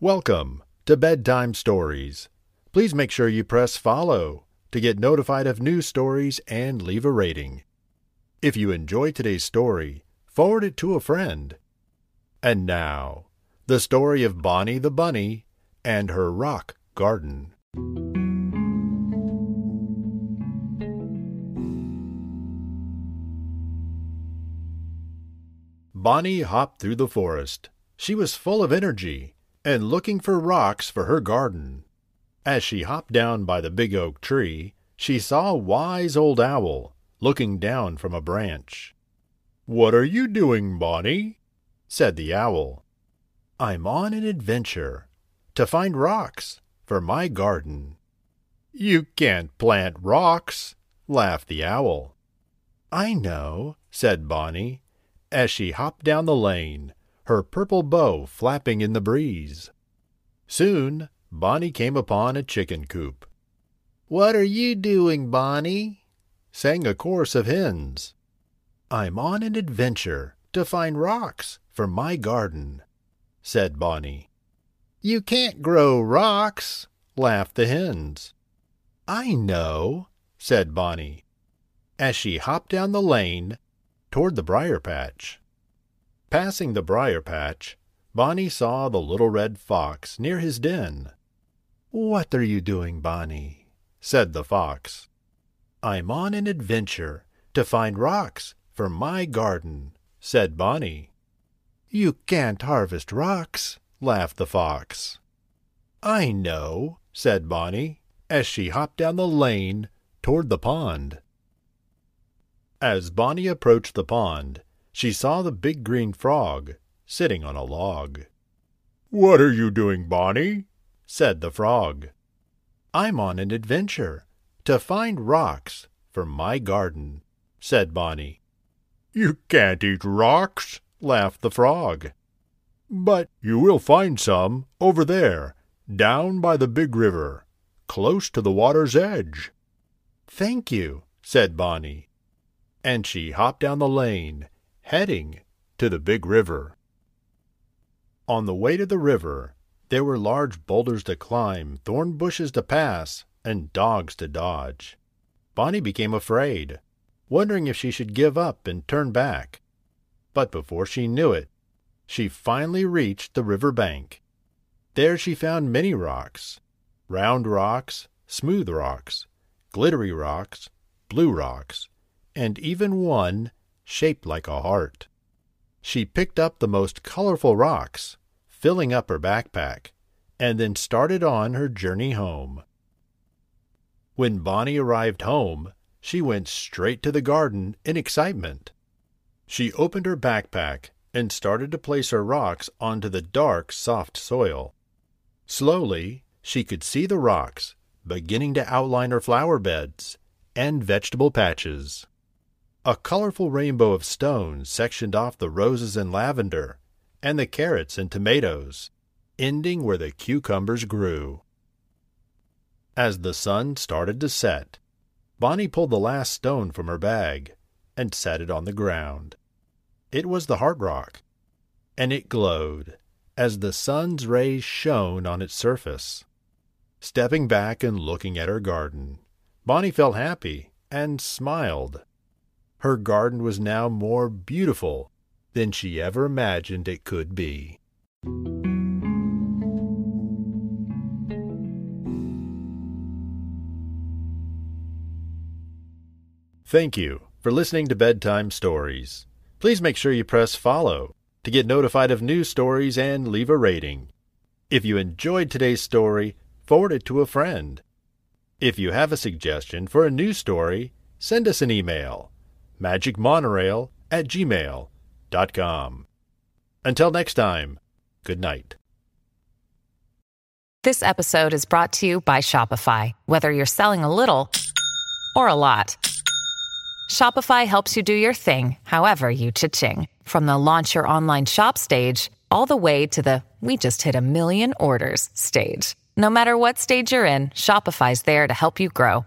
Welcome to Bedtime Stories. Please make sure you press follow to get notified of new stories and leave a rating. If you enjoy today's story, forward it to a friend. And now, the story of Bonnie the Bunny and her rock garden. Bonnie hopped through the forest. She was full of energy and looking for rocks for her garden. As she hopped down by the big oak tree, she saw wise old owl looking down from a branch. What are you doing, Bonnie? said the owl. I'm on an adventure to find rocks for my garden. You can't plant rocks, laughed the owl. I know, said Bonnie, as she hopped down the lane, her purple bow flapping in the breeze. Soon Bonnie came upon a chicken coop. What are you doing, Bonnie? sang a chorus of hens. I'm on an adventure to find rocks for my garden, said Bonnie. You can't grow rocks, laughed the hens. I know, said Bonnie, as she hopped down the lane toward the briar patch. Passing the briar patch, Bonnie saw the little red fox near his den. What are you doing, Bonnie? said the fox. I'm on an adventure to find rocks for my garden, said Bonnie. You can't harvest rocks, laughed the fox. I know, said Bonnie, as she hopped down the lane toward the pond. As Bonnie approached the pond, she saw the big green frog sitting on a log. What are you doing, Bonnie? said the frog. I'm on an adventure to find rocks for my garden, said Bonnie. You can't eat rocks, laughed the frog. But you will find some over there, down by the big river, close to the water's edge. Thank you, said Bonnie and she hopped down the lane, heading to the big river. On the way to the river, there were large boulders to climb, thorn bushes to pass, and dogs to dodge. Bonnie became afraid, wondering if she should give up and turn back. But before she knew it, she finally reached the river bank. There she found many rocks round rocks, smooth rocks, glittery rocks, blue rocks, and even one shaped like a heart. She picked up the most colorful rocks, filling up her backpack, and then started on her journey home. When Bonnie arrived home, she went straight to the garden in excitement. She opened her backpack and started to place her rocks onto the dark, soft soil. Slowly, she could see the rocks beginning to outline her flower beds and vegetable patches. A colorful rainbow of stones sectioned off the roses and lavender, and the carrots and tomatoes, ending where the cucumbers grew. As the sun started to set, Bonnie pulled the last stone from her bag and set it on the ground. It was the heart rock, and it glowed as the sun's rays shone on its surface. Stepping back and looking at her garden, Bonnie felt happy and smiled her garden was now more beautiful than she ever imagined it could be. Thank you for listening to Bedtime Stories. Please make sure you press follow to get notified of new stories and leave a rating. If you enjoyed today's story, forward it to a friend. If you have a suggestion for a new story, send us an email magicmonorail at gmail.com. Until next time, good night. This episode is brought to you by Shopify. Whether you're selling a little or a lot, Shopify helps you do your thing, however you cha-ching. From the launch your online shop stage, all the way to the we just hit a million orders stage. No matter what stage you're in, Shopify's there to help you grow.